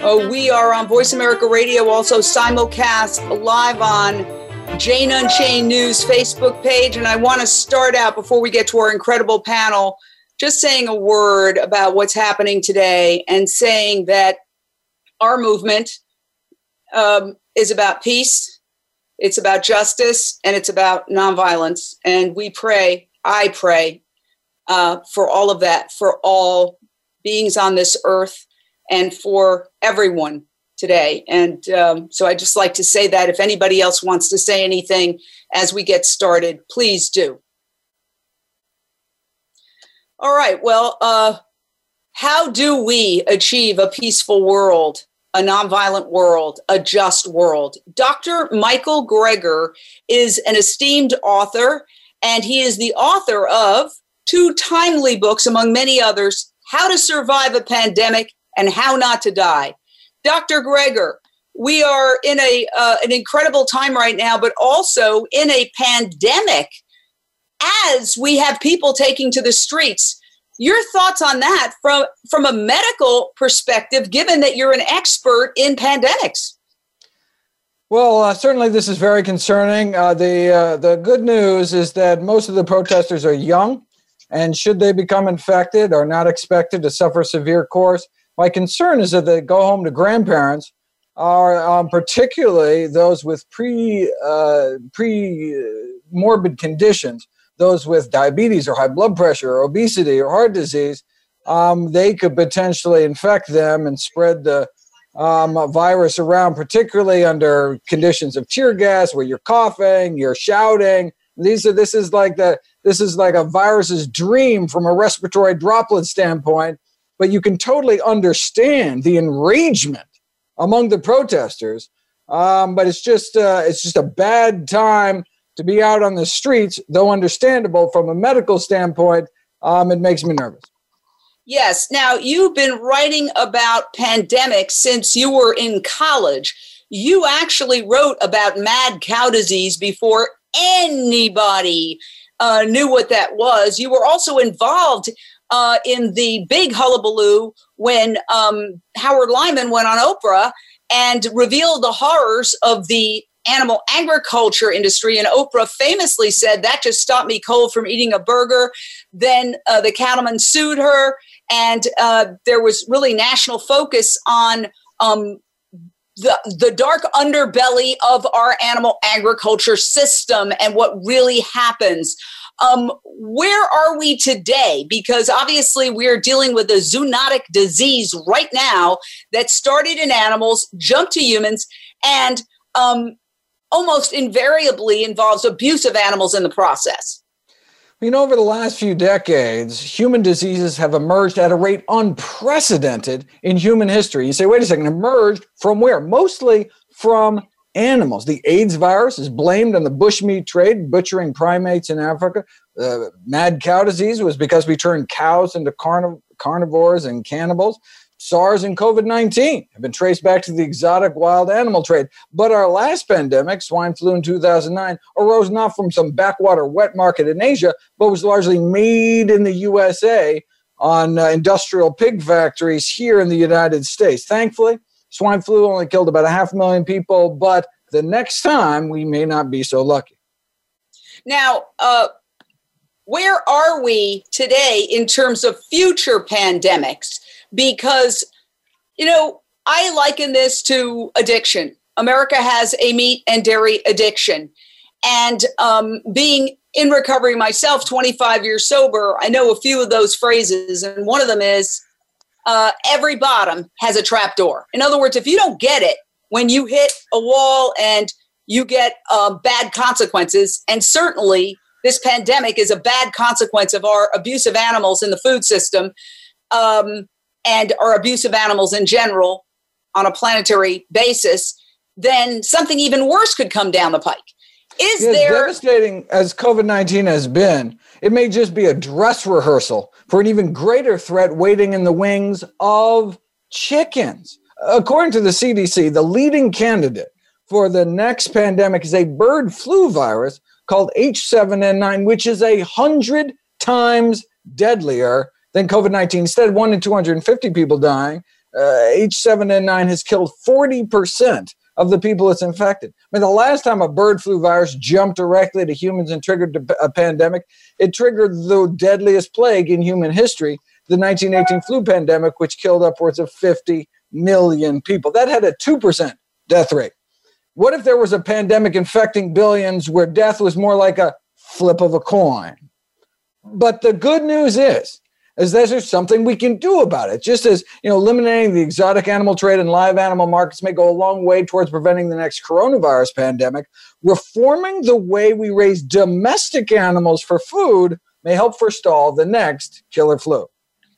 Uh, we are on Voice America Radio, also simulcast live on Jane Unchained News Facebook page. And I want to start out before we get to our incredible panel, just saying a word about what's happening today and saying that our movement um, is about peace, it's about justice, and it's about nonviolence. And we pray, I pray, uh, for all of that, for all beings on this earth and for everyone today. And um, so I just like to say that if anybody else wants to say anything as we get started, please do. All right. Well, uh, how do we achieve a peaceful world, a nonviolent world, a just world? Dr. Michael Greger is an esteemed author, and he is the author of two timely books, among many others How to Survive a Pandemic and how not to die. Dr. Greger, we are in a uh, an incredible time right now, but also in a pandemic as we have people taking to the streets. Your thoughts on that from from a medical perspective, given that you're an expert in pandemics? Well, uh, certainly this is very concerning. Uh, the uh, the good news is that most of the protesters are young, and should they become infected, are not expected to suffer severe course. My concern is that they go home to grandparents, are um, particularly those with pre uh, pre morbid conditions, those with diabetes or high blood pressure or obesity or heart disease. Um, they could potentially infect them and spread the um, virus around, particularly under conditions of tear gas, where you're coughing, you're shouting. These are this is like the this is like a virus's dream from a respiratory droplet standpoint but you can totally understand the enragement among the protesters. Um, but it's just uh, it's just a bad time to be out on the streets, though understandable from a medical standpoint. Um, it makes me nervous. Yes. Now you've been writing about pandemics since you were in college. You actually wrote about mad cow disease before anybody uh, knew what that was. You were also involved uh, in the big hullabaloo when um, Howard Lyman went on Oprah and revealed the horrors of the animal agriculture industry. And Oprah famously said, That just stopped me cold from eating a burger. Then uh, the cattlemen sued her, and uh, there was really national focus on. Um, the, the dark underbelly of our animal agriculture system and what really happens. Um, where are we today? Because obviously we are dealing with a zoonotic disease right now that started in animals, jumped to humans, and um, almost invariably involves abuse of animals in the process. You know, over the last few decades, human diseases have emerged at a rate unprecedented in human history. You say, wait a second, emerged from where? Mostly from animals. The AIDS virus is blamed on the bushmeat trade, butchering primates in Africa. The mad cow disease was because we turned cows into carniv- carnivores and cannibals. SARS and COVID 19 have been traced back to the exotic wild animal trade. But our last pandemic, swine flu in 2009, arose not from some backwater wet market in Asia, but was largely made in the USA on uh, industrial pig factories here in the United States. Thankfully, Swine flu only killed about a half million people, but the next time we may not be so lucky. Now, uh, where are we today in terms of future pandemics? Because, you know, I liken this to addiction. America has a meat and dairy addiction. And um, being in recovery myself, 25 years sober, I know a few of those phrases. And one of them is uh, every bottom has a trap door. In other words, if you don't get it when you hit a wall and you get uh, bad consequences, and certainly this pandemic is a bad consequence of our abusive animals in the food system um, and our abusive animals in general. on a planetary basis, then something even worse could come down the pike. Is yeah, there devastating as COVID nineteen has been? It may just be a dress rehearsal for an even greater threat waiting in the wings of chickens. According to the CDC, the leading candidate for the next pandemic is a bird flu virus called H7N9, which is a hundred times deadlier than COVID 19. Instead, of one in 250 people dying, uh, H7N9 has killed 40% of the people it's infected. I mean, the last time a bird flu virus jumped directly to humans and triggered a pandemic, it triggered the deadliest plague in human history, the 1918 flu pandemic, which killed upwards of 50 million people. That had a 2% death rate. What if there was a pandemic infecting billions where death was more like a flip of a coin? But the good news is, is there's something we can do about it. Just as you know, eliminating the exotic animal trade and live animal markets may go a long way towards preventing the next coronavirus pandemic. Reforming the way we raise domestic animals for food may help forestall the next killer flu.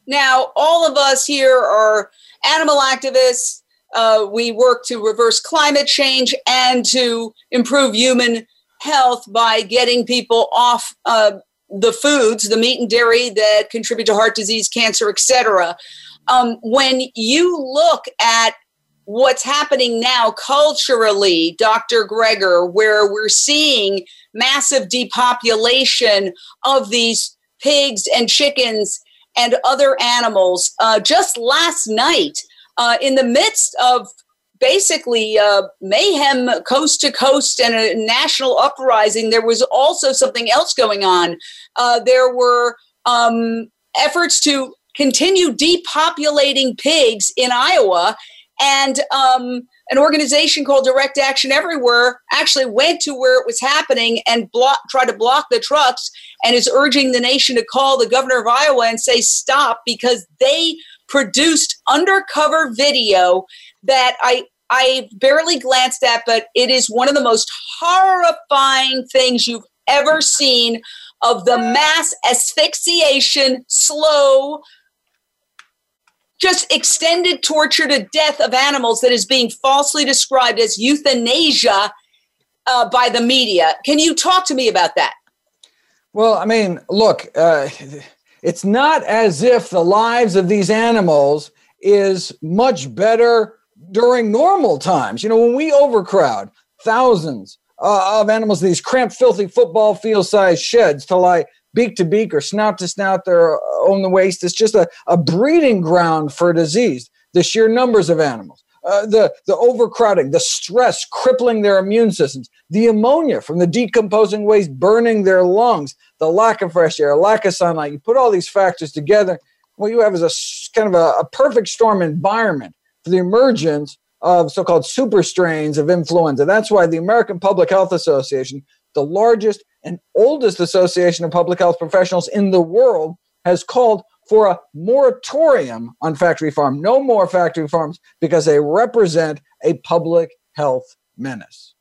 Now, all of us here are animal activists, uh, we work to reverse climate change and to improve human health by getting people off uh, the foods, the meat and dairy that contribute to heart disease, cancer, etc. Um, when you look at what's happening now culturally, Dr. Greger, where we're seeing massive depopulation of these pigs and chickens and other animals. Uh, just last night, uh, in the midst of basically uh, mayhem coast to coast and a national uprising, there was also something else going on. Uh, there were um, efforts to continue depopulating pigs in Iowa. And um, an organization called Direct Action Everywhere actually went to where it was happening and block, tried to block the trucks and is urging the nation to call the governor of Iowa and say stop because they produced undercover video that I I barely glanced at, but it is one of the most horrifying things you've ever seen of the mass asphyxiation, slow, just extended torture to death of animals that is being falsely described as euthanasia uh, by the media. Can you talk to me about that? Well, I mean, look, uh, it's not as if the lives of these animals is much better during normal times. You know, when we overcrowd thousands uh, of animals in these cramped, filthy football field sized sheds to lie beak to beak or snout to snout their on the waist, it's just a, a breeding ground for disease. The sheer numbers of animals. Uh, the the overcrowding, the stress crippling their immune systems, the ammonia from the decomposing waste burning their lungs, the lack of fresh air, lack of sunlight. You put all these factors together, what you have is a kind of a, a perfect storm environment for the emergence of so-called super strains of influenza. That's why the American Public Health Association, the largest and oldest association of public health professionals in the world, has called for a moratorium on factory farm. No more factory farms because they represent a public health menace.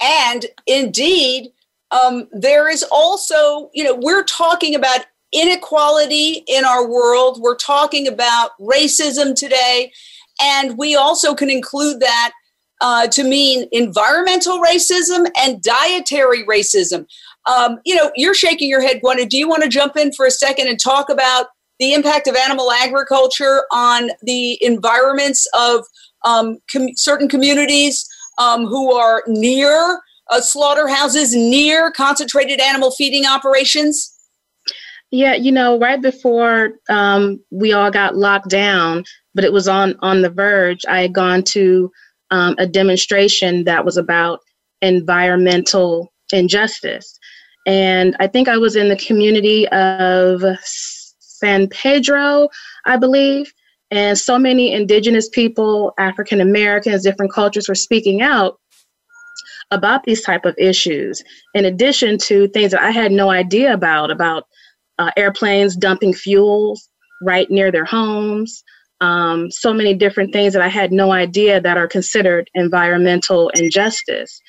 And indeed, um, there is also, you know, we're talking about inequality in our world. We're talking about racism today. And we also can include that uh, to mean environmental racism and dietary racism. Um, you know, you're shaking your head, Gwyneth. Do you want to jump in for a second and talk about the impact of animal agriculture on the environments of um, com- certain communities um, who are near uh, slaughterhouses, near concentrated animal feeding operations? Yeah, you know, right before um, we all got locked down, but it was on on the verge. I had gone to um, a demonstration that was about environmental injustice, and I think I was in the community of San Pedro, I believe. And so many indigenous people, African Americans, different cultures were speaking out about these type of issues in addition to things that i had no idea about about uh, airplanes dumping fuels right near their homes um, so many different things that i had no idea that are considered environmental injustice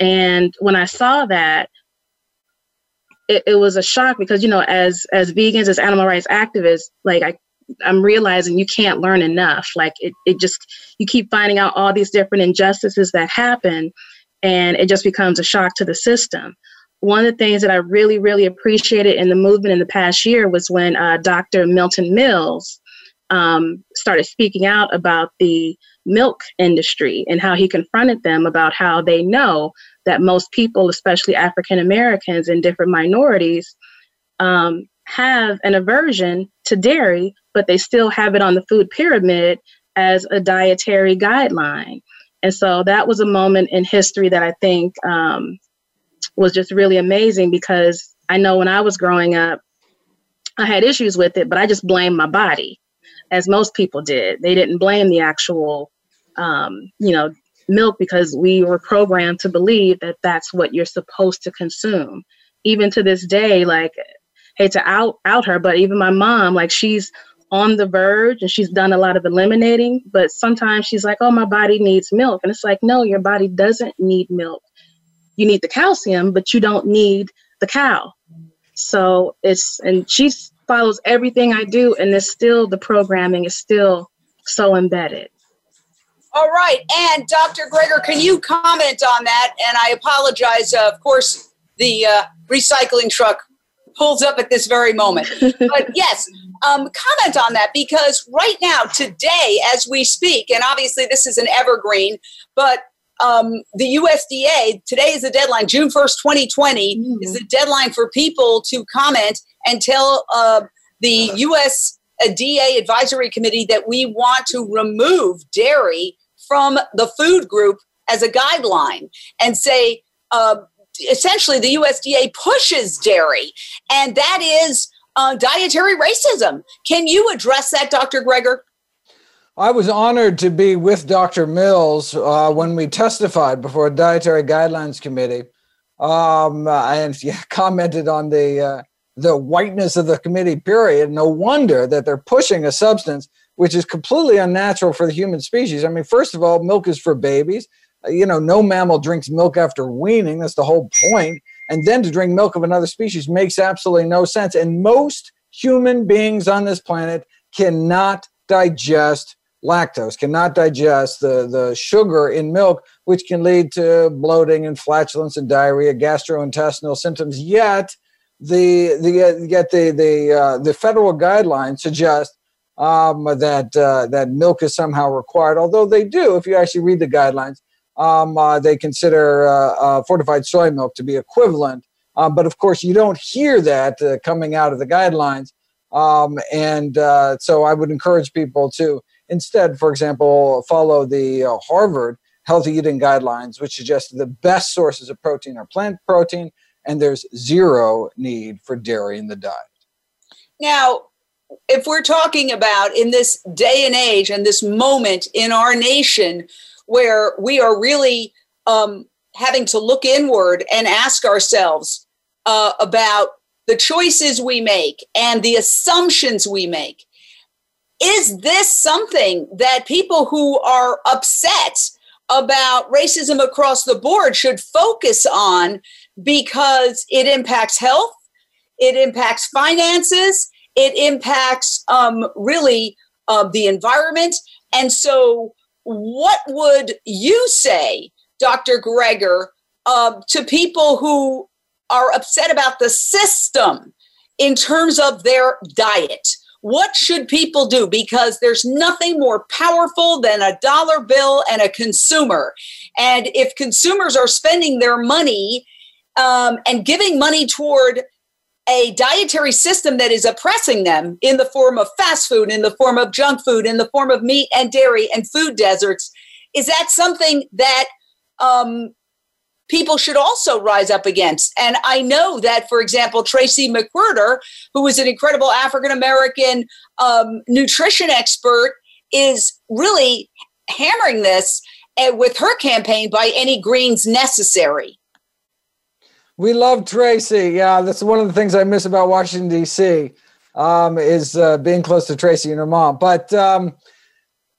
and when i saw that it, it was a shock because you know as as vegans as animal rights activists like i I'm realizing you can't learn enough. Like it, it just you keep finding out all these different injustices that happen, and it just becomes a shock to the system. One of the things that I really, really appreciated in the movement in the past year was when uh, Dr. Milton Mills um, started speaking out about the milk industry and how he confronted them about how they know that most people, especially African Americans and different minorities, um, have an aversion to dairy, but they still have it on the food pyramid as a dietary guideline. And so that was a moment in history that I think um, was just really amazing because I know when I was growing up, I had issues with it, but I just blamed my body, as most people did. They didn't blame the actual, um, you know, milk because we were programmed to believe that that's what you're supposed to consume. Even to this day, like hate to out out her, but even my mom, like she's on the verge and she's done a lot of eliminating, but sometimes she's like, "Oh, my body needs milk," and it's like, no, your body doesn't need milk. You need the calcium, but you don't need the cow. So it's and she follows everything I do, and it's still the programming is still so embedded. All right, and Dr. Greger, can you comment on that? And I apologize, uh, of course, the uh, recycling truck pulls up at this very moment. but yes, um, comment on that because right now, today, as we speak, and obviously this is an evergreen, but um, the USDA, today is the deadline, June 1st, 2020 mm-hmm. is the deadline for people to comment and tell uh, the USDA advisory committee that we want to remove dairy from the food group as a guideline and say, uh, essentially the USDA pushes dairy, and that is uh, dietary racism. Can you address that, Dr. Greger? I was honored to be with Dr. Mills uh, when we testified before a Dietary Guidelines Committee, um, and yeah, commented on the uh, the whiteness of the committee. Period. No wonder that they're pushing a substance which is completely unnatural for the human species. I mean, first of all, milk is for babies uh, you know, no mammal drinks milk after weaning. That's the whole point. And then to drink milk of another species makes absolutely no sense. And most human beings on this planet cannot digest lactose, cannot digest the, the sugar in milk, which can lead to bloating and flatulence and diarrhea, gastrointestinal symptoms. Yet, the, the yet the the uh, the federal guidelines suggest um, that uh, that milk is somehow required. Although they do, if you actually read the guidelines, um, uh, they consider uh, uh, fortified soy milk to be equivalent. Um, but of course, you don't hear that uh, coming out of the guidelines. Um, and so I would encourage people to instead, for example, follow the Harvard healthy eating guidelines, which suggest the best sources of protein are plant protein, and there's zero need for dairy in the diet. Now, if we're talking about in this day and age and this moment in our nation, where we are really um, having to look inward and ask ourselves uh, about the choices we make and the assumptions we make. Is this something that people who are upset about racism across the board should focus on because it impacts health, it impacts finances, it impacts um, really uh, the environment. And so what would you say, Dr. Greger, uh, to people who are upset about the system in terms of their diet? What should people do? Because there's nothing more powerful than a dollar bill and a consumer. And if consumers are spending their money um, and giving money toward a dietary system that is oppressing them in the form of fast food, in the form of junk food, in the form of meat and dairy and food deserts. Is that something that um, people should also rise up against? And I know that, for example, Tracye McQuirter, who is an incredible African American um, nutrition expert, is really hammering this uh, with her campaign by any greens necessary. We love Tracye. Yeah, that's one of the things I miss about Washington D.C. Um, is uh, being close to Tracye and her mom. But um,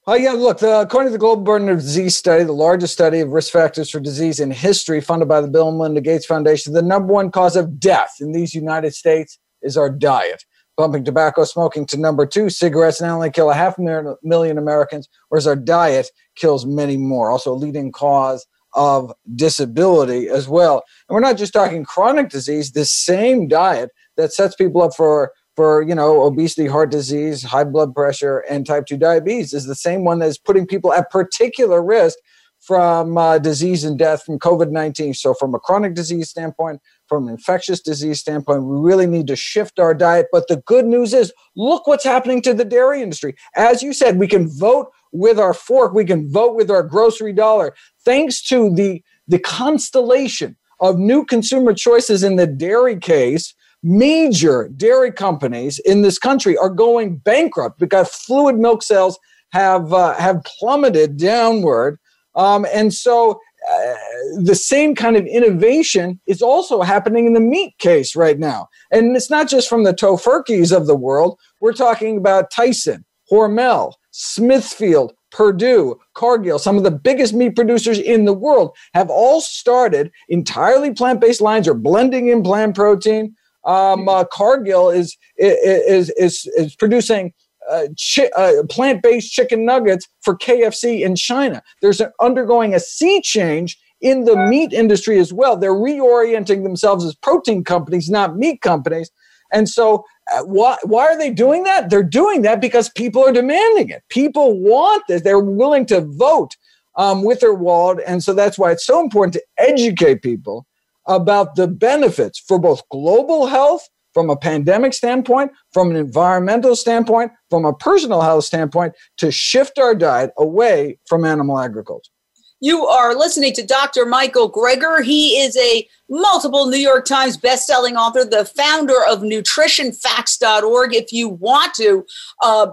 oh yeah, look. The, according to the Global Burden of Disease study, the largest study of risk factors for disease in history, funded by the Bill and Melinda Gates Foundation, the number one cause of death in these United States is our diet. bumping tobacco smoking to number two. Cigarettes not only kill a half million Americans, whereas our diet kills many more. Also, a leading cause of disability as well. And we're not just talking chronic disease, the same diet that sets people up for for you know obesity heart disease high blood pressure and type 2 diabetes is the same one that's putting people at particular risk from uh, disease and death from covid-19 so from a chronic disease standpoint from an infectious disease standpoint we really need to shift our diet. But the good news is look what's happening to the dairy industry. As you said we can vote with our fork we can vote with our grocery dollar. Thanks to the the constellation of new consumer choices in the dairy case major dairy companies in this country are going bankrupt because fluid milk sales have uh, have plummeted downward. Um, and so uh, the same kind of innovation is also happening in the meat case right now. And it's not just from the tofurkeys of the world. We're talking about tyson hormel smithfield Perdue, Cargill, some of the biggest meat producers in the world have all started entirely plant-based lines or blending in plant protein. Um, uh, Cargill is is is is producing uh, chi- uh, plant-based chicken nuggets for KFC in China. There's an, undergoing a sea change in the meat industry as well. They're reorienting themselves as protein companies, not meat companies. And so, why, why are they doing that? They're doing that because people are demanding it. People want this. They're willing to vote um, with their wallet. And so that's why it's so important to educate people about the benefits for both global health from a pandemic standpoint, from an environmental standpoint, from a personal health standpoint, to shift our diet away from animal agriculture. You are listening to Dr. Michael Greger. He is a multiple New York Times bestselling author, the founder of nutritionfacts.org. If you want to uh,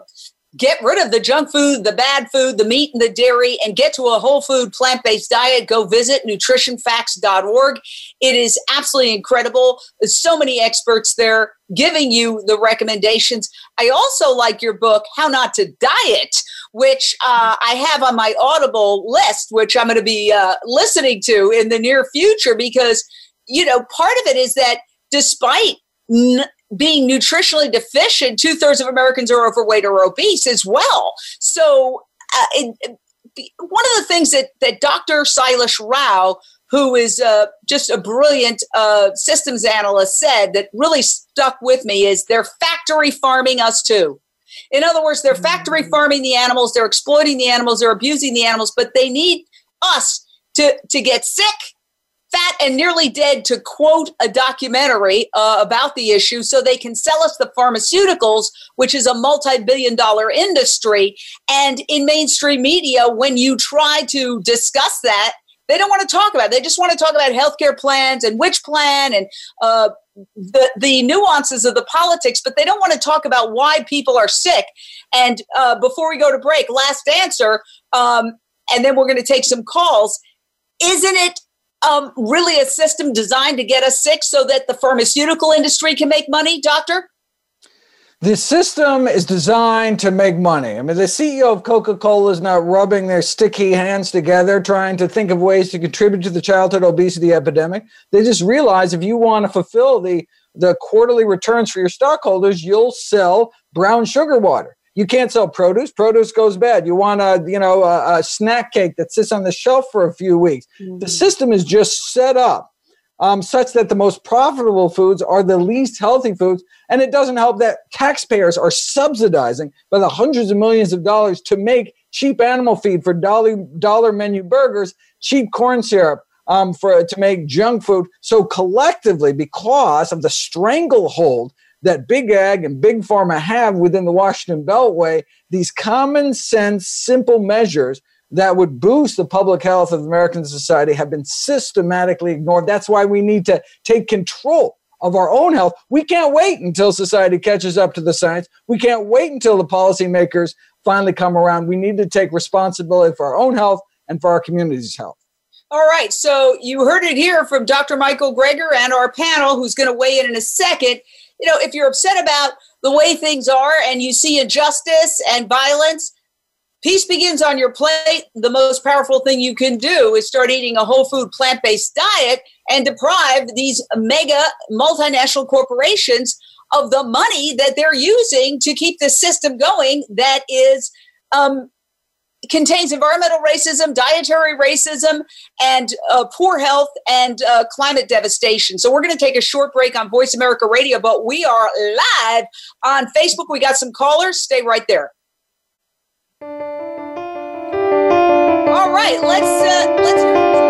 get rid of the junk food, the bad food, the meat and the dairy, and get to a whole food plant based diet, go visit nutritionfacts.org. It is absolutely incredible. There's so many experts there giving you the recommendations. I also like your book, How Not to Diet, which uh, I have on my Audible list, which I'm going to be uh, listening to in the near future because, you know, part of it is that despite n- being nutritionally deficient, two thirds of Americans are overweight or obese as well. So, uh, it, one of the things that, that Dr. Sailesh Rao, who is uh, just a brilliant uh, systems analyst, said that really stuck with me is they're factory farming us too. In other words, they're factory mm. farming the animals, they're exploiting the animals, they're abusing the animals, but they need us to, to get sick fat and nearly dead to quote a documentary uh, about the issue so they can sell us the pharmaceuticals which is a multi-billion dollar industry. And in mainstream media when you try to discuss that they don't want to talk about it. they just want to talk about healthcare plans and which plan and uh, the, the nuances of the politics but they don't want to talk about why people are sick. And uh, before we go to break last answer um, and then we're going to take some calls. Isn't it um, really a system designed to get us sick so that the pharmaceutical industry can make money, doctor? The system is designed to make money. I mean, the CEO of Coca Cola is not rubbing their sticky hands together trying to think of ways to contribute to the childhood obesity epidemic. They just realize if you want to fulfill the, the quarterly returns for your stockholders, you'll sell brown sugar water. You can't sell produce. Produce goes bad. You want a, you know, a, a snack cake that sits on the shelf for a few weeks. Mm-hmm. The system is just set up um, such that the most profitable foods are the least healthy foods. And it doesn't help that taxpayers are subsidizing by the hundreds of millions of dollars to make cheap animal feed for dollar, dollar menu burgers, cheap corn syrup, um, for to make junk food. So collectively, because of the stranglehold that big ag and big pharma have within the Washington Beltway, these common sense, simple measures that would boost the public health of American society have been systematically ignored. That's why we need to take control of our own health. We can't wait until society catches up to the science. We can't wait until the policymakers finally come around. We need to take responsibility for our own health and for our community's health. All right. So you heard it here from Dr. Michael Greger and our panel, who's going to weigh in in a second you know, if you're upset about the way things are and you see injustice and violence, peace begins on your plate. The most powerful thing you can do is start eating a whole food plant based diet and deprive these mega multinational corporations of the money that they're using to keep the system going that is um, contains environmental racism, dietary racism, and uh, poor health and uh, climate devastation. So we're going to take a short break on Voice America Radio, but we are live on Facebook. We got some callers. Stay right there. All right, let's uh, let's.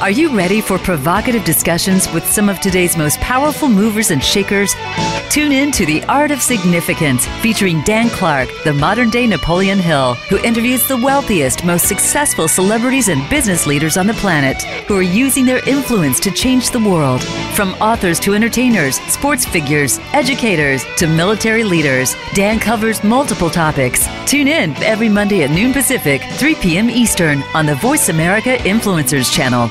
Are you ready for provocative discussions with some of today's most powerful movers and shakers? Tune in to The Art of Significance, featuring Dan Clark, the modern day Napoleon Hill, who interviews the wealthiest, most successful celebrities and business leaders on the planet who are using their influence to change the world. From authors to entertainers, sports figures, educators to military leaders, Dan covers multiple topics. Tune in every Monday at noon Pacific, 3 p.m. Eastern on the Voice America Influencers channel.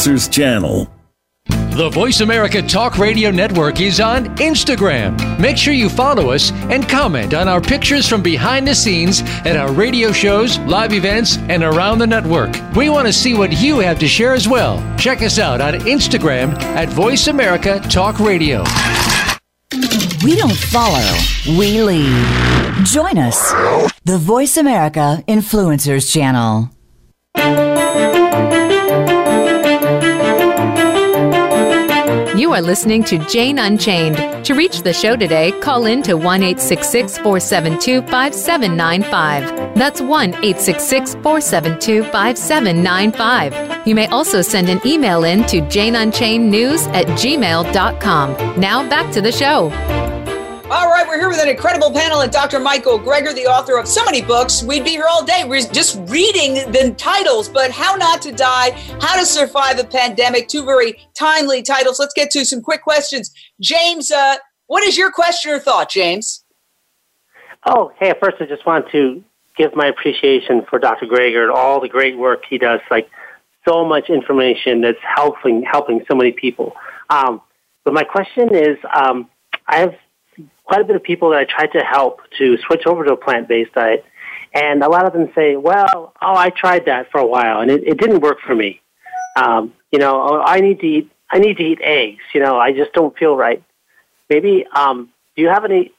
Influencers channel. The Voice America Talk Radio Network is on Instagram. Make sure you follow us and comment on our pictures from behind the scenes at our radio shows, live events, and around the network. We want to see what you have to share as well. Check us out on Instagram at Voice America Talk Radio. We don't follow, we lead. Join us, the Voice America Influencers Channel. You are listening to Jane Unchained. To reach the show today, call in to 1 472 5795. That's 1 472 5795. You may also send an email in to janeunchainednews at gmail.com. Now back to the show. All right, we're here with an incredible panel and Dr. Michael Greger, the author of so many books. We'd be here all day we're just reading the titles, but How Not to Die, How to Survive a Pandemic, two very timely titles. Let's get to some quick questions. James, uh, what is your question or thought, James? Oh, hey, first I just want to give my appreciation for Dr. Greger and all the great work he does. Like so much information that's helping helping so many people. Um, but my question is, um, I have quite a bit of people that I tried to help to switch over to a plant based diet. And a lot of them say, well, oh, I tried that for a while and it, it didn't work for me. Um, you know, oh, I need to eat, I need to eat eggs. You know, I just don't feel right. Maybe, um, do you have any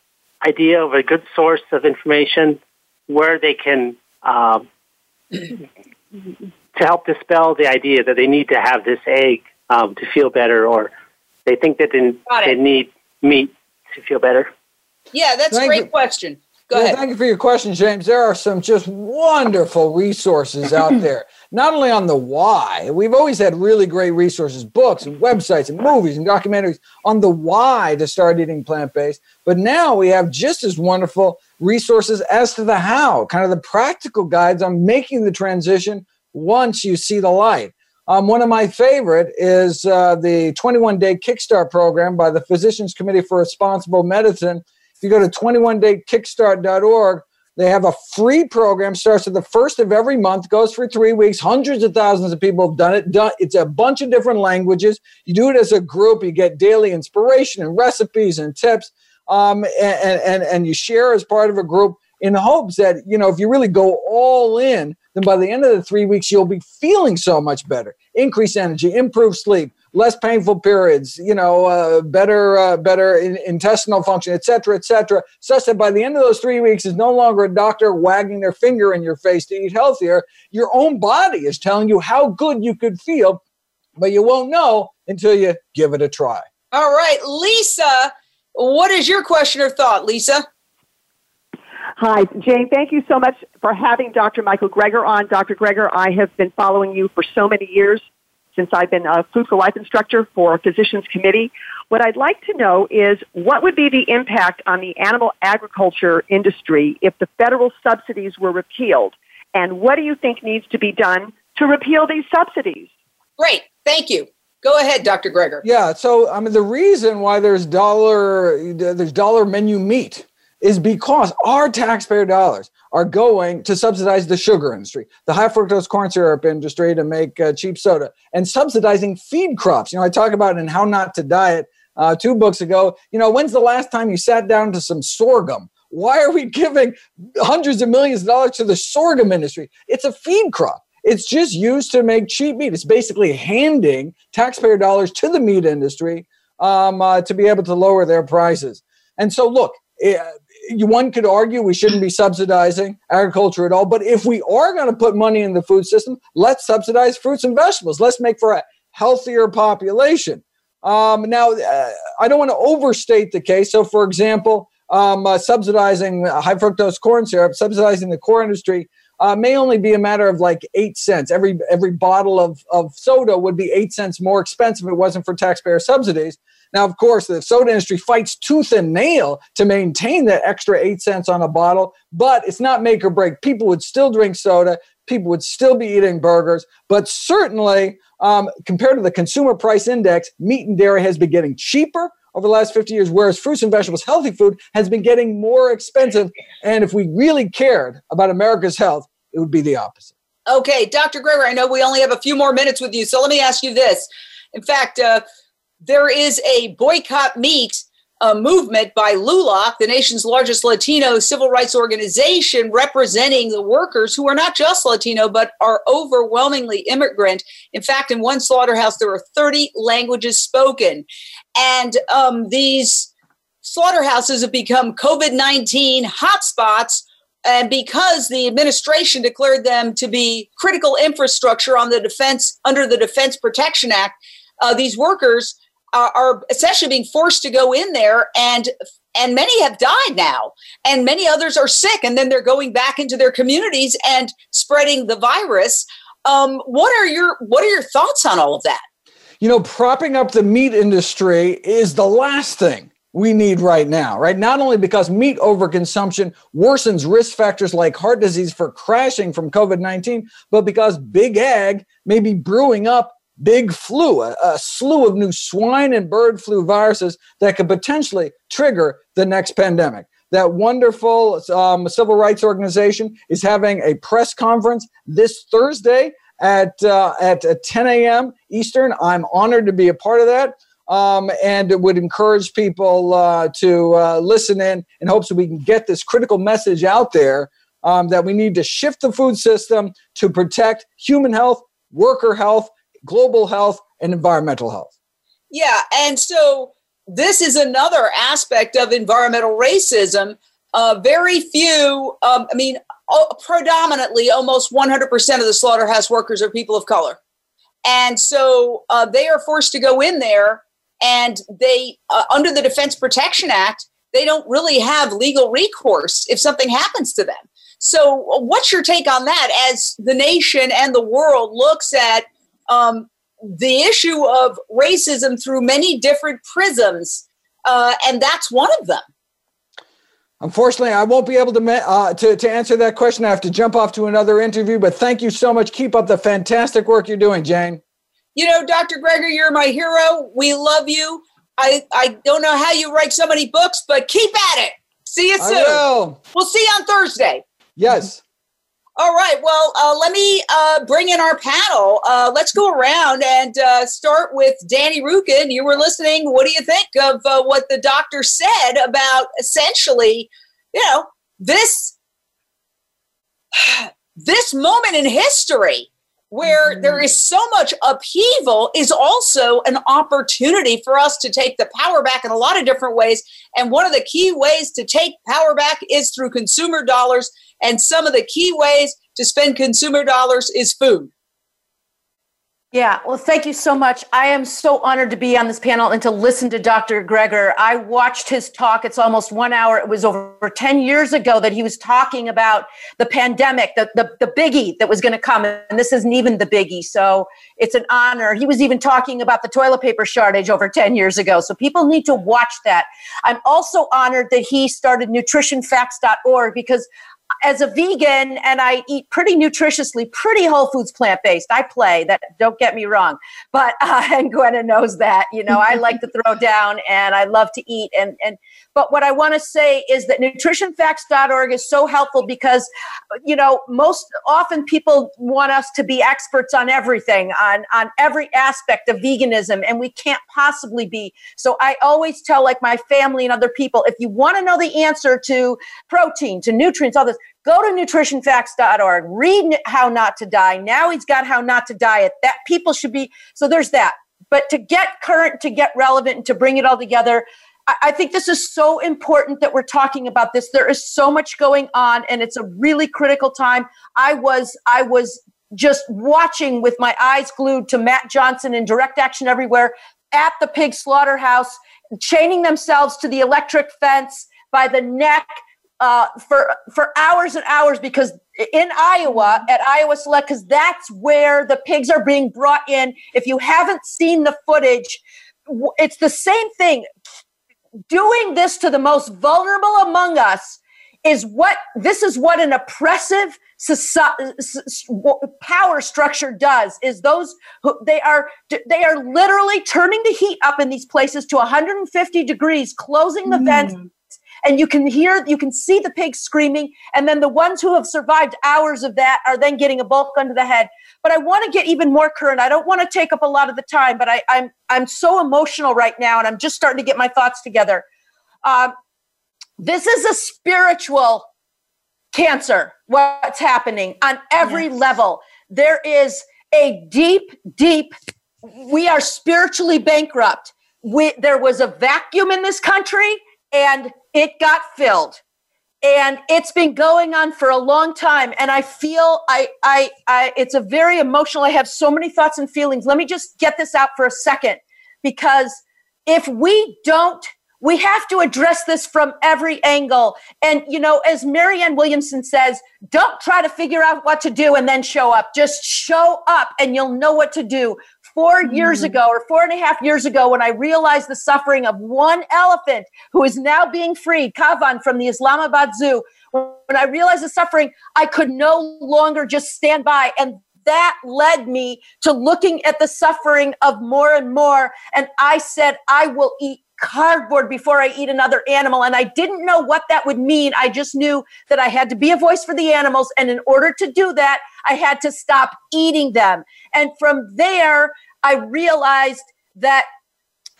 idea of a good source of information where they can, um, to help dispel the idea that they need to have this egg um, to feel better or they think that they, they need meat to feel better? Yeah, that's thank a great you. question. Go yeah, ahead. Thank you for your question, James. There are some just wonderful resources out there, not only on the why. We've always had really great resources, books and websites and movies and documentaries on the why to start eating plant based. But now we have just as wonderful resources as to the how, kind of the practical guides on making the transition once you see the light. Um, one of my favorite is uh, the 21 day Kickstart program by the Physicians Committee for Responsible Medicine you go to 21daykickstart.org, they have a free program, starts at the first of every month, goes for three weeks. Hundreds of thousands of people have done it. Done, it's a bunch of different languages. You do it as a group, you get daily inspiration and recipes and tips. Um, and, and, and you share as part of a group in hopes that, you know, if you really go all in, then by the end of the three weeks, you'll be feeling so much better. Increase energy, improve sleep, less painful periods, you know, uh, better uh, better in, intestinal function, et cetera, et cetera, such that by the end of those three weeks is no longer a doctor wagging their finger in your face to eat healthier. Your own body is telling you how good you could feel, but you won't know until you give it a try. All right, Lisa, what is your question or thought, Lisa? Hi, Jane. Thank you so much for having Dr. Michael Greger on. Dr. Greger, I have been following you for so many years since I've been a Food for Life instructor for Physicians Committee. what I'd like to know is what would be the impact on the animal agriculture industry if the federal subsidies were repealed? And what do you think needs to be done to repeal these subsidies? Great. Thank you. Go ahead, Dr. Greger. Yeah. So, I mean, the reason why there's dollar there's dollar menu meat is because our taxpayer dollars are going to subsidize the sugar industry, the high fructose corn syrup industry to make uh, cheap soda, and subsidizing feed crops. You know, I talk about in How Not to Diet uh, two books ago. You know, when's the last time you sat down to some sorghum? Why are we giving hundreds of millions of dollars to the sorghum industry? It's a feed crop. It's just used to make cheap meat. It's basically handing taxpayer dollars to the meat industry um, uh, to be able to lower their prices. And so, look, eh, one could argue we shouldn't be subsidizing agriculture at all. But if we are going to put money in the food system, let's subsidize fruits and vegetables. Let's make for a healthier population. Um, now, uh, I don't want to overstate the case. So, for example, um, uh, subsidizing high fructose corn syrup, subsidizing the corn industry uh, may only be a matter of like eight cents. Every every bottle of, of soda would be eight cents more expensive if it wasn't for taxpayer subsidies. Now, of course, the soda industry fights tooth and nail to maintain that extra eight cents on a bottle, but it's not make or break. People would still drink soda. People would still be eating burgers, but certainly um, compared to the consumer price index, meat and dairy has been getting cheaper over the last 50 years, whereas fruits and vegetables, healthy food, has been getting more expensive. And if we really cared about America's health, it would be the opposite. Okay, Dr. Greger, I know we only have a few more minutes with you, so let me ask you this. In fact, uh, there is a boycott meat uh, movement by LULAC, the nation's largest Latino civil rights organization, representing the workers who are not just Latino, but are overwhelmingly immigrant. In fact, in one slaughterhouse, there are 30 languages spoken. And um, these slaughterhouses have become COVID 19 hotspots. And because the administration declared them to be critical infrastructure on the defense under the Defense Protection Act, uh, these workers are, essentially being forced to go in there and and many have died now. And many others are sick and then they're going back into their communities and spreading the virus. Um, what are your what are your thoughts on all of that? You know propping up the meat industry is the last thing we need right now right? Not only because meat overconsumption worsens risk factors like heart disease for crashing from covid-19 but because big ag may be brewing up big flu, a, a, slew of new swine and bird flu viruses that could potentially trigger the next pandemic. That wonderful um, civil rights organization is having a press conference this Thursday at uh, at 10 a.m. Eastern. I'm honored to be a part of that. Um, and it would encourage people uh, to uh, listen in in hopes that we can get this critical message out there um, that we need to shift the food system to protect human health, worker health, global health, and environmental health. Yeah, and so this is another aspect of environmental racism. Uh, very few, um, I mean, predominantly almost 100% of the slaughterhouse workers are people of color. And so uh, they are forced to go in there and they, uh, under the Defense Protection Act, they don't really have legal recourse if something happens to them. So, what's your take on that as the nation and the world looks at um, the issue of racism through many different prisms, uh, and that's one of them. Unfortunately, I won't be able to, uh, to to answer that question. I have to jump off to another interview. But thank you so much. Keep up the fantastic work you're doing, Jane. You know, Dr. Greger, you're my hero. We love you. I I don't know how you write so many books, but keep at it. See you soon. We'll see you on Thursday. Yes. All right. Well, uh, let me uh, bring in our panel. Uh, let's go around and uh, start with Danny Rukin. You were listening. What do you think of uh, what the doctor said about essentially, you know, this this moment in history where mm-hmm. there is so much upheaval is also an opportunity for us to take the power back in a lot of different ways. And one of the key ways to take power back is through consumer dollars and some of the key ways to spend consumer dollars is food. Yeah, well, thank you so much. I am so honored to be on this panel and to listen to Dr. Greger. I watched his talk. It's almost one hour. It was over 10 years ago that he was talking about the pandemic, the, the, the biggie that was going to come. And this isn't even the biggie. So it's an honor. He was even talking about the toilet paper shortage over 10 years ago. So people need to watch that. I'm also honored that he started nutritionfacts.org because as a vegan and I eat pretty nutritiously, pretty whole foods plant based. I play that. Don't get me wrong, but uh, and Gwenna knows that. You know, I like to throw down and I love to eat. And and but what I want to say is that nutritionfacts.org is so helpful because, you know, most often people want us to be experts on everything, on on every aspect of veganism, and we can't possibly be. So I always tell like my family and other people, if you want to know the answer to protein, to nutrients, all this Go to nutritionfacts.org, read How Not to Die. Now he's got How Not to Diet. That people should be, so there's that. But to get current, to get relevant, and to bring it all together, I think this is so important that we're talking about this. There is so much going on, and it's a really critical time. I was, I was just watching with my eyes glued to Matt Johnson in direct action everywhere at the pig slaughterhouse, chaining themselves to the electric fence by the neck uh, for for hours and hours because in Iowa at Iowa Select because that's where the pigs are being brought in. If you haven't seen the footage, it's the same thing. Doing this to the most vulnerable among us is what this is what an oppressive power structure does is those who they are they are literally turning the heat up in these places to 150 degrees closing the mm. vents and you can hear, you can see the pigs screaming. And then the ones who have survived hours of that are then getting a bulk under the head. But I want to get even more current. I don't want to take up a lot of the time, but I, I'm I'm so emotional right now, and I'm just starting to get my thoughts together. Um, this is a spiritual cancer. What's happening on every yes. level? There is a deep, deep. We are spiritually bankrupt. We, there was a vacuum in this country and it got filled. And it's been going on for a long time and i feel I, I i it's a very emotional i have so many thoughts and feelings. Let me just get this out for a second because if we don't we have to address this from every angle. And you know as marianne williamson says don't try to figure out what to do and then show up. Just show up and you'll know what to do four mm. years ago or four and a half years ago when I realized the suffering of one elephant who is now being freed, Kaavan from the Islamabad Zoo. When I realized the suffering, I could no longer just stand by. And that led me to looking at the suffering of more and more. And I said, I will eat cardboard before I eat another animal. And I didn't know what that would mean. I just knew that I had to be a voice for the animals. And in order to do that, I had to stop eating them. And from there, I realized that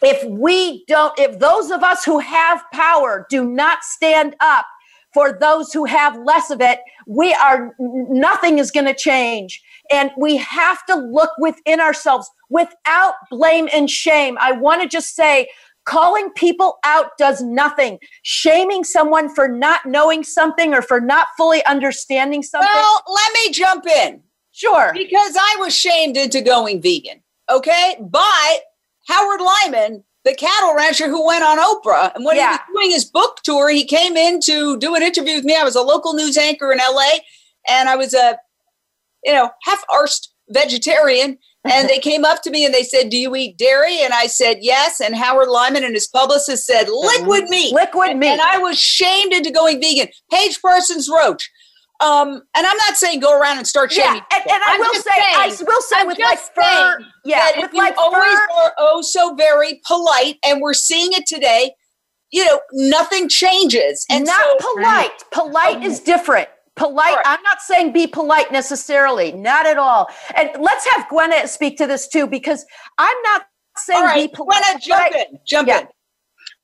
if we don't, if those of us who have power do not stand up for those who have less of it, we are, nothing is going to change. And we have to look within ourselves without blame and shame. I want to just say, calling people out does nothing. Shaming someone for not knowing something or for not fully understanding something. Well, let me jump in. Sure. Because I was shamed into going vegan okay, by Howard Lyman, the cattle rancher who went on Oprah. And when yeah. he was doing his book tour, he came in to do an interview with me. I was a local news anchor in LA, and I was a, you know, half-arsed vegetarian. And they came up to me and they said, Do you eat dairy? And I said, Yes. And Howard Lyman and his publicist said, Liquid meat. Liquid meat. And I was shamed into going vegan. Paige Parsons Roach, um, and I'm not saying go around and start shaming. Yeah, and, and I will say, saying, I will say I'm with like fur, yeah, with like always fur, are oh so very polite, and we're seeing it today. You know, nothing changes, and not so, polite. Polite um, is different. Polite. Right. I'm not saying be polite necessarily, not at all. And let's have Gwenna speak to this too, because I'm not saying right, be polite. Gwenna, jump in, jump yeah. in.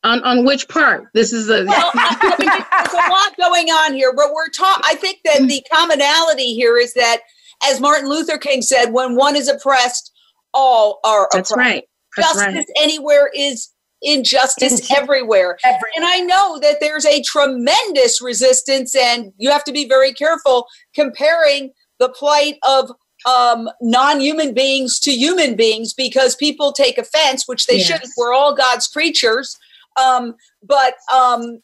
On on which part? This is a well, I mean, there's a lot going on here, but we're talking. I think that the commonality here is that, as Martin Luther King said, when one is oppressed, all are That's oppressed. right. That's Justice right. anywhere is injustice everywhere. everywhere. And I know that there's a tremendous resistance, and you have to be very careful comparing the plight of um, non-human beings to human beings because people take offense, which they Yes. shouldn't. We're all God's creatures, um, but um,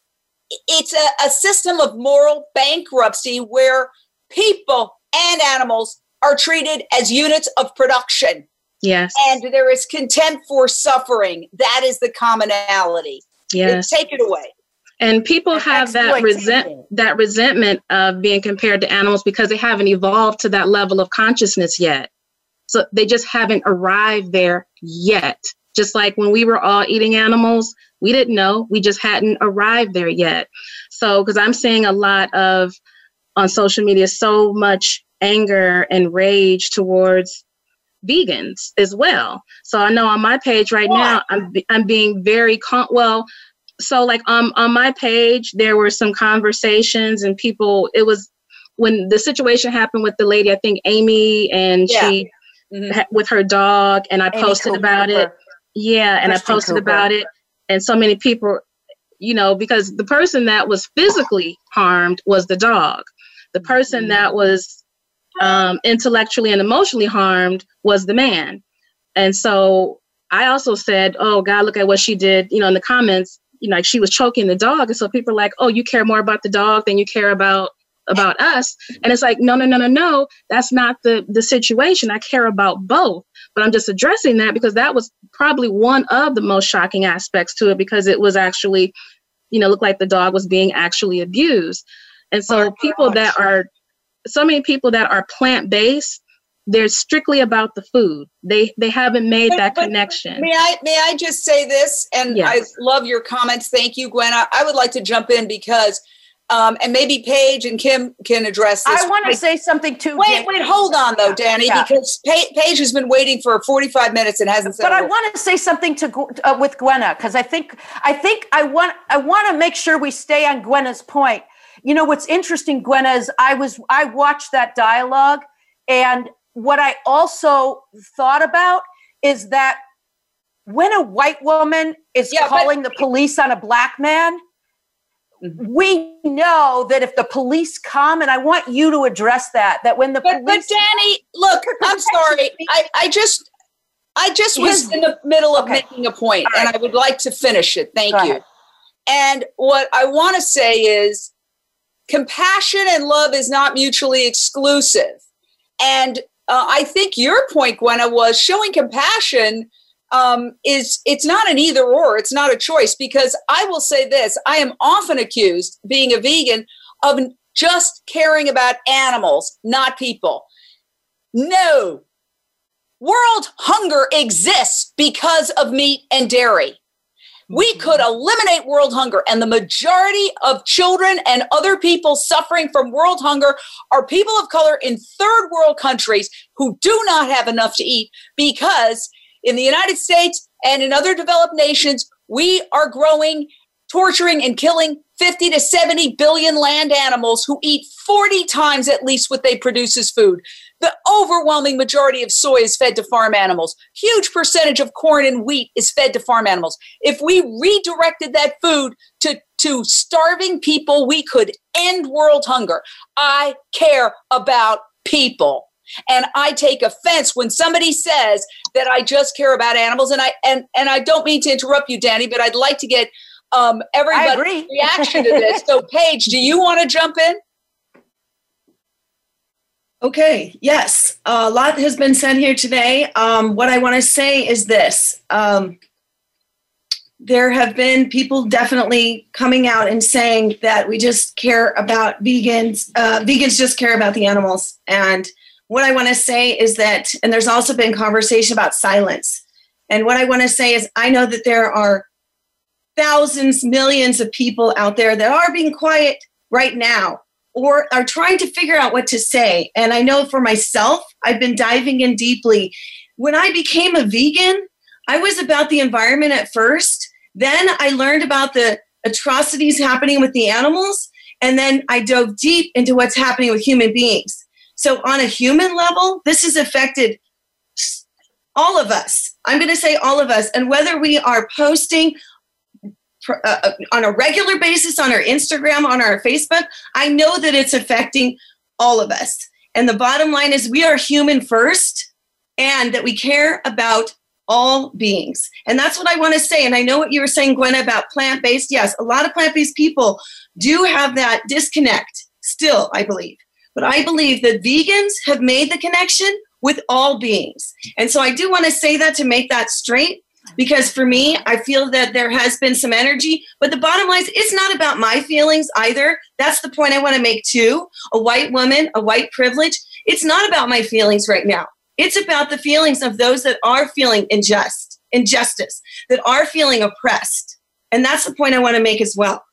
it's a, a system of moral bankruptcy where people and animals are treated as units of production, Yes. and there is contempt for suffering. That is the commonality. Yes. Take it away. and people have that resent that resentment of being compared to animals because they haven't evolved to that level of consciousness yet so they just haven't arrived there yet just like when we were all eating animals we didn't know we just hadn't arrived there yet so because i'm seeing a lot of on social media so much anger and rage towards vegans as well. So i know on my page right now i'm, I'm being very con- well so like um on my page there were some conversations and people it was when the situation happened with the lady i think amy and Yeah. she ha- with her dog and i Amy posted about it. Yeah and Christian i posted Cooper. about it and so many people you know because the person that was physically harmed was the dog. The person that was um, intellectually and emotionally harmed was the man and so I also said, "Oh God, look at what she did." You know, in the comments, you know, like she was choking the dog, and so people are like, "Oh, you care more about the dog than you care about about us." And it's like, no, no, no, no, no. That's not the the situation. I care about both, but I'm just addressing that because that was probably one of the most shocking aspects to it because it was actually, you know, looked like the dog was being actually abused, and so people that are so many people that are plant based they're strictly about the food. They they haven't made that connection. May I may I just say this? And Yes. I love your comments. Thank you, Gwen. I, I would like to jump in because, um, and maybe Paige and Kim can address this. I want to say something too. Wait, Jane. wait, hold on though, Danny, Yeah. because Pa- Paige has been waiting for 45 minutes and hasn't said. but I want to say something to uh, with Gwenna because I think I think I want I want to make sure we stay on Gwenna's point. You know what's interesting, Gwenna, is I was I watched that dialogue, and what I also thought about is that when a white woman is Yeah, but- calling the police on a black man. Mm-hmm. We know that if the police come, and I want you to address that, that when the But, but police Danny, look, I'm sorry. I, I just I just was in the middle of Okay. making a point, All and. I would like to finish it. Thank Go you. ahead. And what I want to say is compassion and love is not mutually exclusive. And uh, I think your point, Gwenna, was showing compassion um, is it's not an either or, it's not a choice. Because I will say this: I am often accused, being a vegan, of just caring about animals, not people. No, world hunger exists because of meat and dairy. We could eliminate world hunger, and the majority of children and other people suffering from world hunger are people of color in third world countries who do not have enough to eat because in the United States and in other developed nations, we are growing, torturing, and killing 50 to 70 billion land animals who eat 40 times at least what they produce as food. The overwhelming majority of soy is fed to farm animals. Huge percentage of corn and wheat is fed to farm animals. If we redirected that food to, to starving people, we could end world hunger. I care about people. And I take offense when somebody says that I just care about animals. And I and and I don't mean to interrupt you, Danny, but I'd like to get um, everybody's reaction to this. So, Paige, do you want to jump in? Okay, yes. a lot has been said here today. Um, what I want to say is this um, there have been people definitely coming out and saying that we just care about vegans, uh, vegans just care about the animals. And what I want to say is that, and there's also been conversation about silence. And what I want to say is, I know that there are thousands, millions of people out there that are being quiet right now or are trying to figure out what to say. And I know for myself, I've been diving in deeply. When I became a vegan, I was about the environment at first. Then I learned about the atrocities happening with the animals. And then I dove deep into what's happening with human beings. So, on a human level, this has affected all of us. I'm going to say all of us. And whether we are posting uh, uh, on a regular basis on our Instagram, on our Facebook, I know that it's affecting all of us. And the bottom line is we are human first and that we care about all beings. And that's what I want to say. And I know what you were saying, Gwen, about plant based. Yes, a lot of plant based people do have that disconnect still, I believe. But I believe that vegans have made the connection with all beings. And so I do want to say that to make that straight because for me, I feel that there has been some energy. But the bottom line is, it's not about my feelings either. That's the point I want to make too. A white woman, a white privilege, it's not about my feelings right now. It's about the feelings of those that are feeling unjust, injustice, that are feeling oppressed. And that's the point I want to make as well.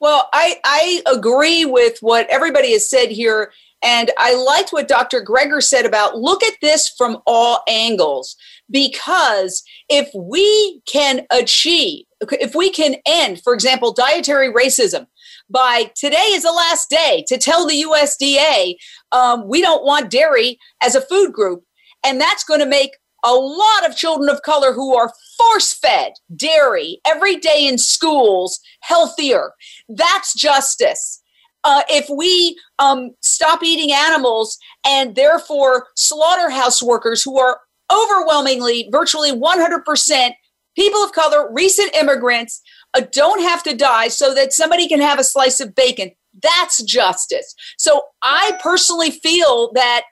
Well, I, I agree with what everybody has said here. And I liked what Dr. Greger said about look at this from all angles. Because if we can achieve, if we can end, for example, dietary racism, by today is the last day to tell the USDA um, we don't want dairy as a food group. And that's going to make a lot of children of color who are force fed dairy every day in schools healthier. That's justice. Uh, if we um, stop eating animals and therefore slaughterhouse workers who are overwhelmingly, virtually 100% people of color, recent immigrants, uh, don't have to die so that somebody can have a slice of bacon. That's justice. So I personally feel that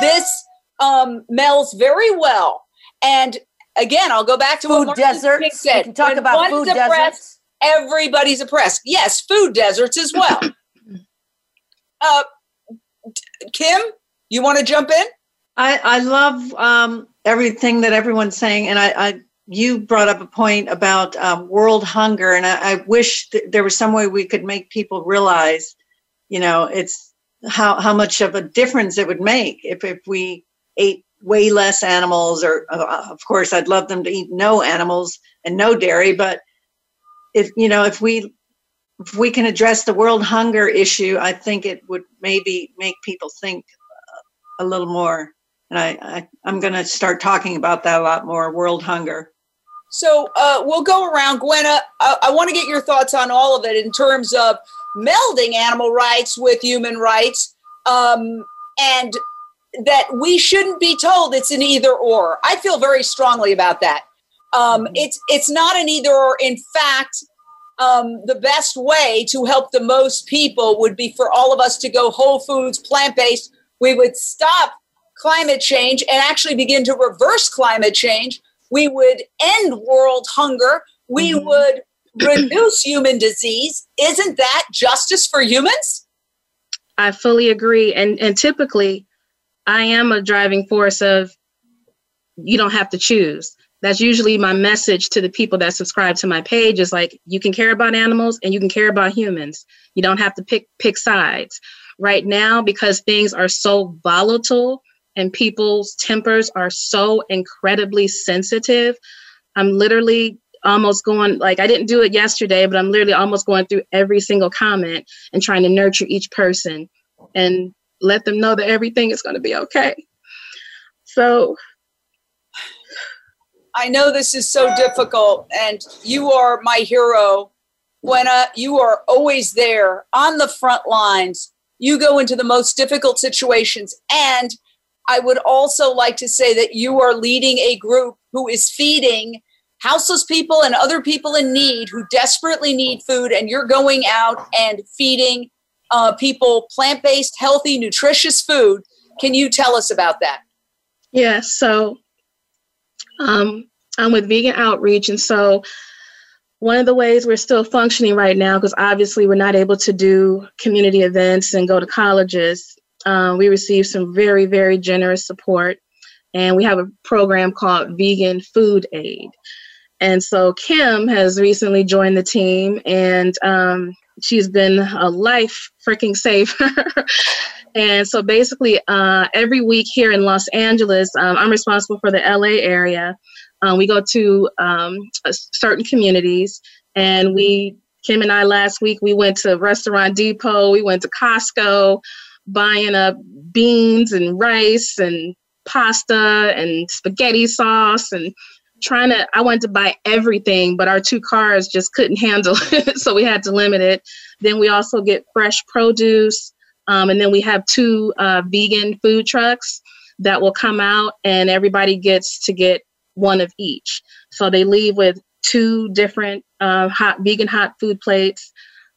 this um, melds very well. And again, I'll go back to food what deserts. said. We can talk when about food deserts. Everybody's oppressed. Yes, food deserts as well. uh, Kim, you want to jump in? I, I love um, everything that everyone's saying, and I, I you brought up a point about um, world hunger, and I, I wish th- there was some way we could make people realize, you know, it's how how much of a difference it would make if if we ate way less animals, or uh, of course, I'd love them to eat no animals and no dairy, but if you know if we if we can address the world hunger issue, I think it would maybe make people think a little more. And I, I I'm going to start talking about that a lot more. World hunger. So uh, we'll go around. Gwenna, I, I want to get your thoughts on all of it in terms of melding animal rights with human rights, um, and that we shouldn't be told it's an either or. I feel very strongly about that. Um, it's it's not an either or. In fact, um, the best way to help the most people would be for all of us to go whole foods, plant based. We would stop climate change and actually begin to reverse climate change. We would end world hunger. We mm-hmm. would reduce human disease. Isn't that justice for humans? I fully agree. And and typically I am a driving force of you don't have to choose. That's usually my message to the people that subscribe to my page is like you can care about animals and you can care about humans. You don't have to pick pick sides. Right now because things are so volatile and people's tempers are so incredibly sensitive, I'm literally almost going like I didn't do it yesterday, but I'm literally almost going through every single comment and trying to nurture each person and let them know that everything is going to be okay. So I know this is so difficult, and you are my hero. Gwenna, you are always there on the front lines. You go into the most difficult situations. And I would also like to say that you are leading a group who is feeding houseless people and other people in need who desperately need food. And you're going out and feeding uh, people plant based, healthy, nutritious food. Can you tell us about that? Yeah, so um, I'm with Vegan Outreach. And so one of the ways we're still functioning right now, because obviously we're not able to do community events and go to colleges, um, we receive some very, very generous support. And we have a program called Vegan Food Aid. And so Kim has recently joined the team, and um, she's been a life freaking saver. and so basically, uh, every week here in Los Angeles, um, I'm responsible for the LA area. Um, we go to um, certain communities, and we, Kim and I last week, we went to Restaurant Depot, we went to Costco, buying up beans and rice and pasta and spaghetti sauce and trying to i wanted to buy everything but our two cars just couldn't handle it so we had to limit it then we also get fresh produce Um, and then we have two uh, vegan food trucks that will come out, and everybody gets to get one of each. So they leave with two different uh, hot vegan hot food plates,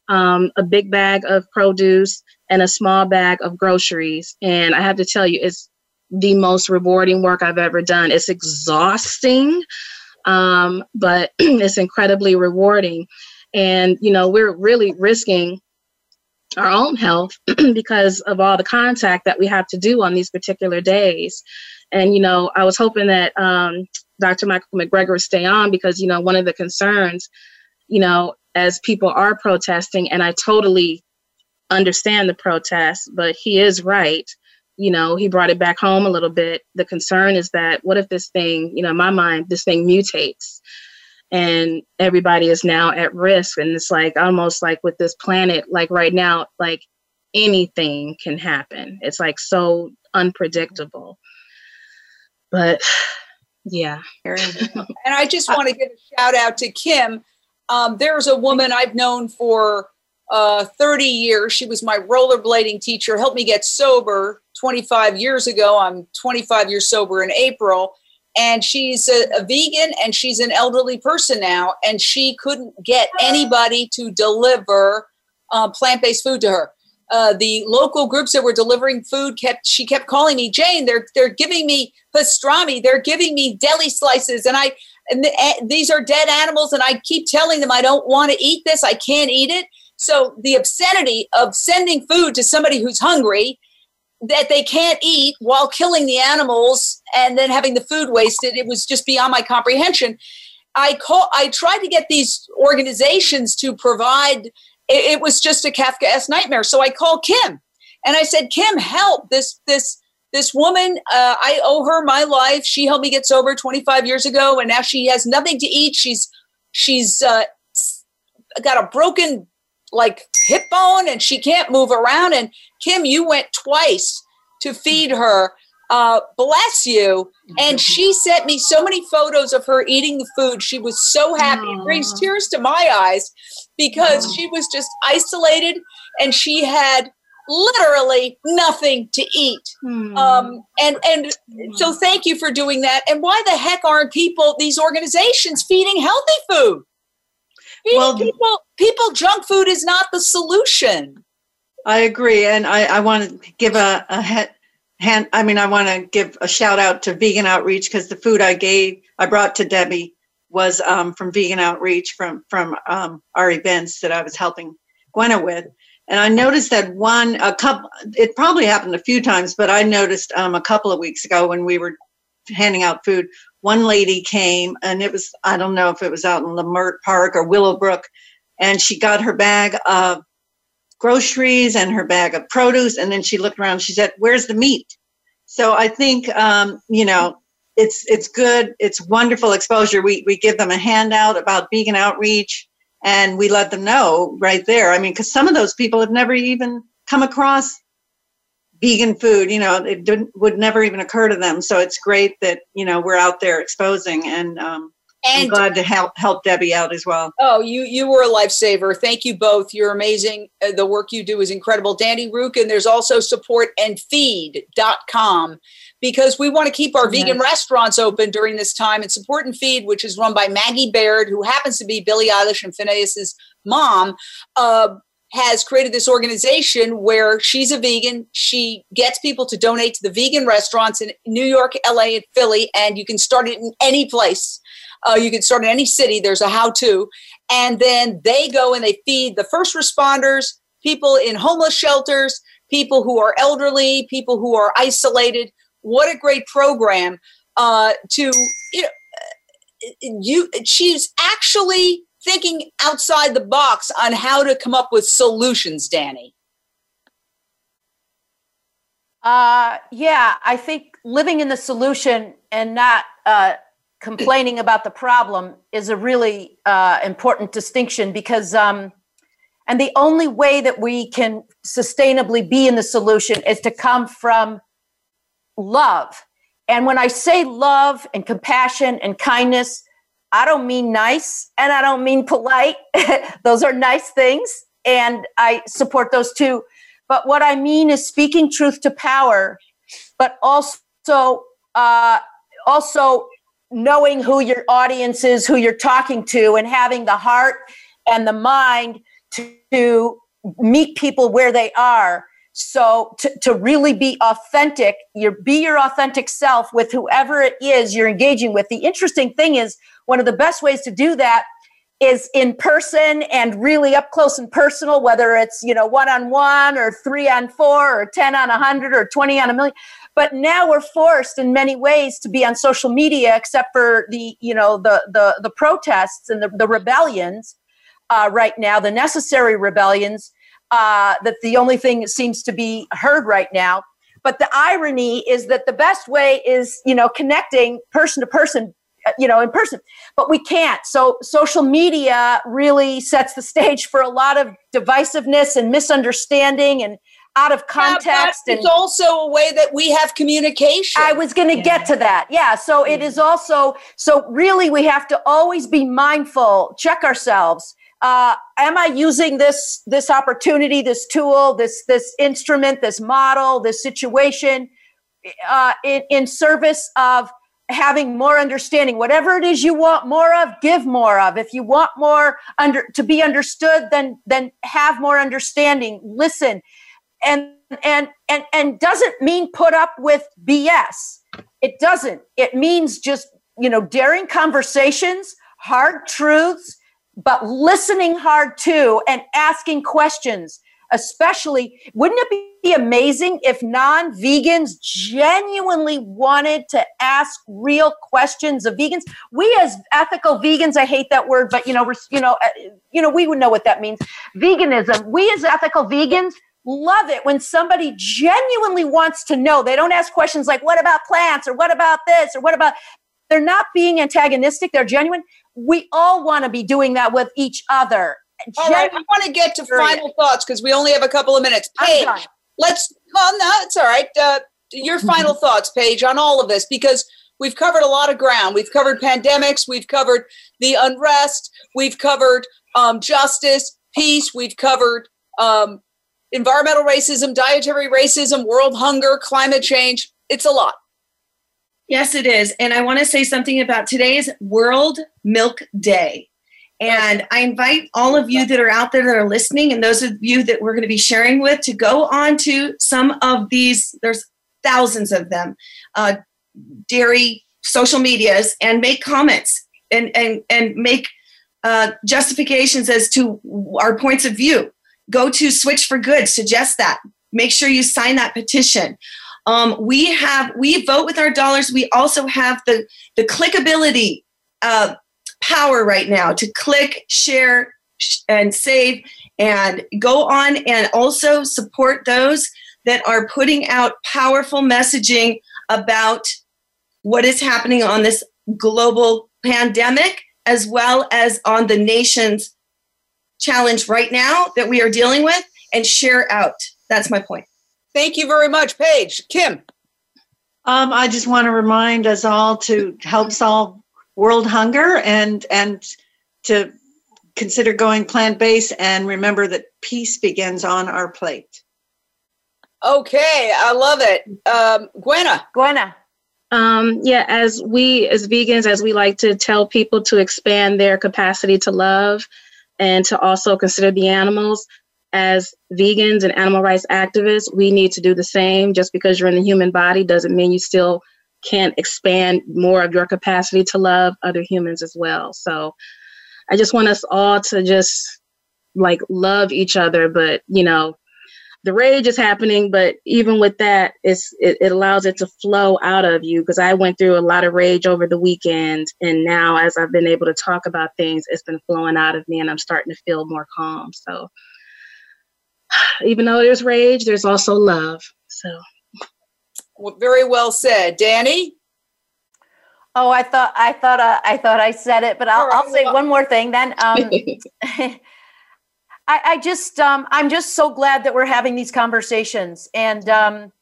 um, a big bag of produce, and a small bag of groceries. And I have to tell you, it's the most rewarding work I've ever done. It's exhausting, um, but it's incredibly rewarding. And, you know, we're really risking our own health because of all the contact that we have to do on these particular days. And, you know, I was hoping that um, Dr. Michael Greger would stay on because, you know, one of the concerns, you know, as people are protesting, and I totally understand the protest, but he is right. You know, he brought it back home a little bit. The concern is that what if this thing, you know, in my mind, this thing mutates and everybody is now at risk. And it's like almost like with this planet, like right now, like anything can happen. It's like so unpredictable. But yeah. and I just want to give a shout out to Kim. Um, there's a woman I've known for uh, 30 years. She was my rollerblading teacher, helped me get sober 25 years ago. I'm 25 years sober in April. And she's a, a, vegan and she's an elderly person now and she couldn't get anybody to deliver uh, plant-based food to her. Uh, the local groups that were delivering food kept she kept calling me jane they're they're giving me pastrami. They're giving me deli slices. And i and the, uh, these are dead animals and i keep telling them i don't want to eat this. I can't eat it so the obscenity of sending food to somebody who's hungry that they can't eat while killing the animals and then having the food wasted it was just beyond my comprehension. I call i tried to get these organizations to provide it, it was just a kafkaesque nightmare. So i called kim and i said kim help this this this woman uh, i owe her my life. She helped me get sober 25 years ago and now she has nothing to eat. She's she's uh, got a broken like hip bone and she can't move around. And Kim, you went twice to feed her. Uh, bless you. And she sent me so many photos of her eating the food. She was so happy. It brings tears to my eyes because she was just isolated and she had literally nothing to eat. Um, and and so thank you for doing that. And why the heck aren't people, these organizations, feeding healthy food? Well, people people junk food is not the solution. I agree, and I, I want to give a, a hand. I mean, I want to give a shout out to Vegan Outreach because the food I gave, I brought to Debbie was um, from Vegan Outreach from from um, our events that I was helping Gwenna with. And I noticed that one, a couple, it probably happened a few times, but I noticed um, a couple of weeks ago when we were handing out food, one lady came and it was, I don't know if it was out in Leimert Park or Willowbrook, and she got her bag of groceries and her bag of produce. And then she looked around, she said, Where's the meat? So I think, um, you know, it's it's good. It's wonderful exposure. We we give them a handout about vegan outreach, and we let them know right there. I mean, because some of those people have never even come across vegan food you know it would never even occur to them so it's great that you know we're out there exposing and um, and I'm glad to help help Debbie out as well. Oh, you you were a lifesaver. Thank you both. You're amazing. Uh, the work you do is incredible. Danny Rook, and there's also support and feed.com because we want to keep our vegan yes. restaurants open during this time. And support and feed, which is run by Maggie Baird, who happens to be Billie Eilish and Finneas's mom. Uh, has created this organization where she's a vegan. She gets people to donate to the vegan restaurants in New York, LA, and Philly, and you can start it in any place. Uh, you can start in any city. There's a how to. And then they go and they feed the first responders, people in homeless shelters, people who are elderly, people who are isolated. What a great program uh, to, you know, you, she's actually thinking outside the box on how to come up with solutions, Danny? Uh, yeah, I think living in the solution and not uh, complaining about the problem is a really uh, important distinction because, um, and the only way that we can sustainably be in the solution is to come from love. And when I say love and compassion and kindness, I don't mean nice and I don't mean polite. those are nice things. And I support those too. but what I mean is speaking truth to power, but also uh, also knowing who your audience is, who you're talking to, and having the heart and the mind to, to meet people where they are. So to, to really be authentic, you be your authentic self with whoever it is you're engaging with. The interesting thing is one of the best ways to do that is in person and really up close and personal, whether it's, you know, one on one or three on four or 10 on a hundred or 20 on a million. But now we're forced in many ways to be on social media, except for the, you know, the, the, the protests and the, the rebellions uh, right now, the necessary rebellions, uh, that the only thing that seems to be heard right now. But the irony is that the best way is, you know, connecting person to person, uh, you know, in person. But we can't. So social media really sets the stage for a lot of divisiveness and misunderstanding and out of context. Yeah, and it's also a way that we have communication. I was going to yeah. get to that. Yeah. So it is also, so really we have to always be mindful, check ourselves uh, am I using this this opportunity, this tool, this this instrument, this model, this situation uh, in, in service of having more understanding? Whatever it is you want more of, give more of. If you want more under to be understood, then then have more understanding. Listen, and and and and doesn't mean put up with BS. It doesn't. It means just you know daring conversations, hard truths but listening hard too and asking questions especially wouldn't it be amazing if non-vegans genuinely wanted to ask real questions of vegans? We as ethical vegans i hate that word but you know we're you know uh, you know we would know what that means. Veganism we as ethical vegans love it when somebody genuinely wants to know. They don't ask questions like what about plants? or what about this? or what about they're not being antagonistic. They're genuine we all want to be doing that with each other. All right, I want to get to final thoughts because we only have a couple of minutes. Paige, let's. Well, no, it's all right. Uh, your final thoughts, Paige, on all of this because we've covered a lot of ground. We've covered pandemics. We've covered the unrest. We've covered um, justice, peace. We've covered um, environmental racism, dietary racism, world hunger, climate change. It's a lot. Yes, it is. And I want to say something about today's World Milk Day. And I invite all of you that are out there that are listening and those of you that we're going to be sharing with to go on to some of these, there's thousands of them, uh, dairy social medias and make comments and, and, and make uh, justifications as to our points of view. Go to Switch for Good, suggest that. Make sure you sign that petition. Um, we have we vote with our dollars. We also have the the clickability uh, power right now to click, share, and save, and go on and also support those that are putting out powerful messaging about what is happening on this global pandemic as well as on the nation's challenge right now that we are dealing with and share out. That's my point. Thank you very much, Paige. Kim. Um, I just want to remind us all to help solve world hunger and and to consider going plant based and remember that peace begins on our plate. Okay, I love it. Um, Gwenna. Gwenna. Um, yeah, as we as vegans, as we like to tell people to expand their capacity to love and to also consider the animals, as vegans and animal rights activists, we need to do the same. Just because you're in the human body doesn't mean you still can't expand more of your capacity to love other humans as well. So I just want us all to just like love each other, but you know, the rage is happening, but even with that, it's it, it allows it to flow out of you. Because I went through a lot of rage over the weekend, and now as I've been able to talk about things, it's been flowing out of me, and I'm starting to feel more calm. So even though there's rage, there's also love. So, well, very well said, Danny. Oh, I thought I thought uh, I thought I said it, but I'll, right, I'll say one more thing then. Um, I, I, just um, I'm just so glad that we're having these conversations, and um,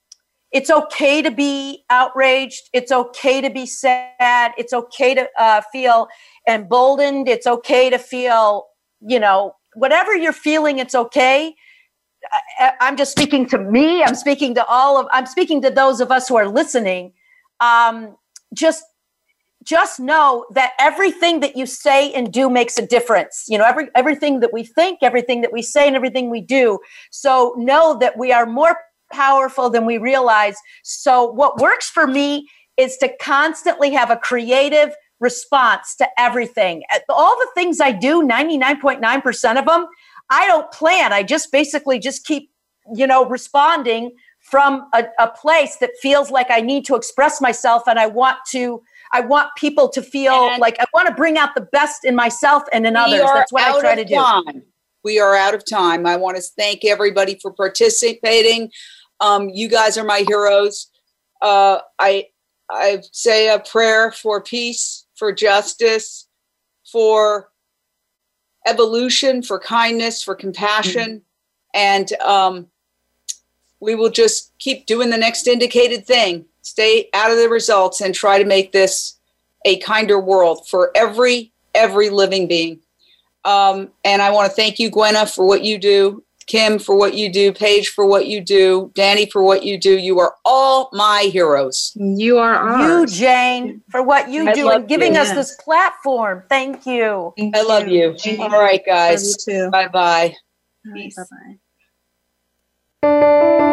it's okay to be outraged. It's okay to be sad. It's okay to uh, feel emboldened. It's okay to feel, you know, whatever you're feeling. It's okay I'm just speaking to me. I'm speaking to all of. I'm speaking to those of us who are listening. Um, just just know that everything that you say and do makes a difference. You know, every everything that we think, everything that we say, and everything we do. So know that we are more powerful than we realize. So what works for me is to constantly have a creative response to everything. All the things I do, 99.9% of them, I don't plan. I just basically just keep, you know, responding from a, a place that feels like I need to express myself and I want to I want people to feel and like I want to bring out the best in myself and in others. That's what I try to do. Time. We are out of time. I want to thank everybody for participating. Um, you guys are my heroes. Uh, I I say a prayer for peace, for justice, for evolution, for kindness, for compassion, mm-hmm. and um, we will just keep doing the next indicated thing. Stay out of the results and try to make this a kinder world for every every living being. Um, and I want to thank you, Gwenna, for what you do Kim for what you do, Paige for what you do, Danny for what you do. You are all my heroes. You are ours. You, Jane, for what you I do and giving you. us yes. this platform. Thank you. Thank I love you. you. All right, guys. Bye bye. Bye bye.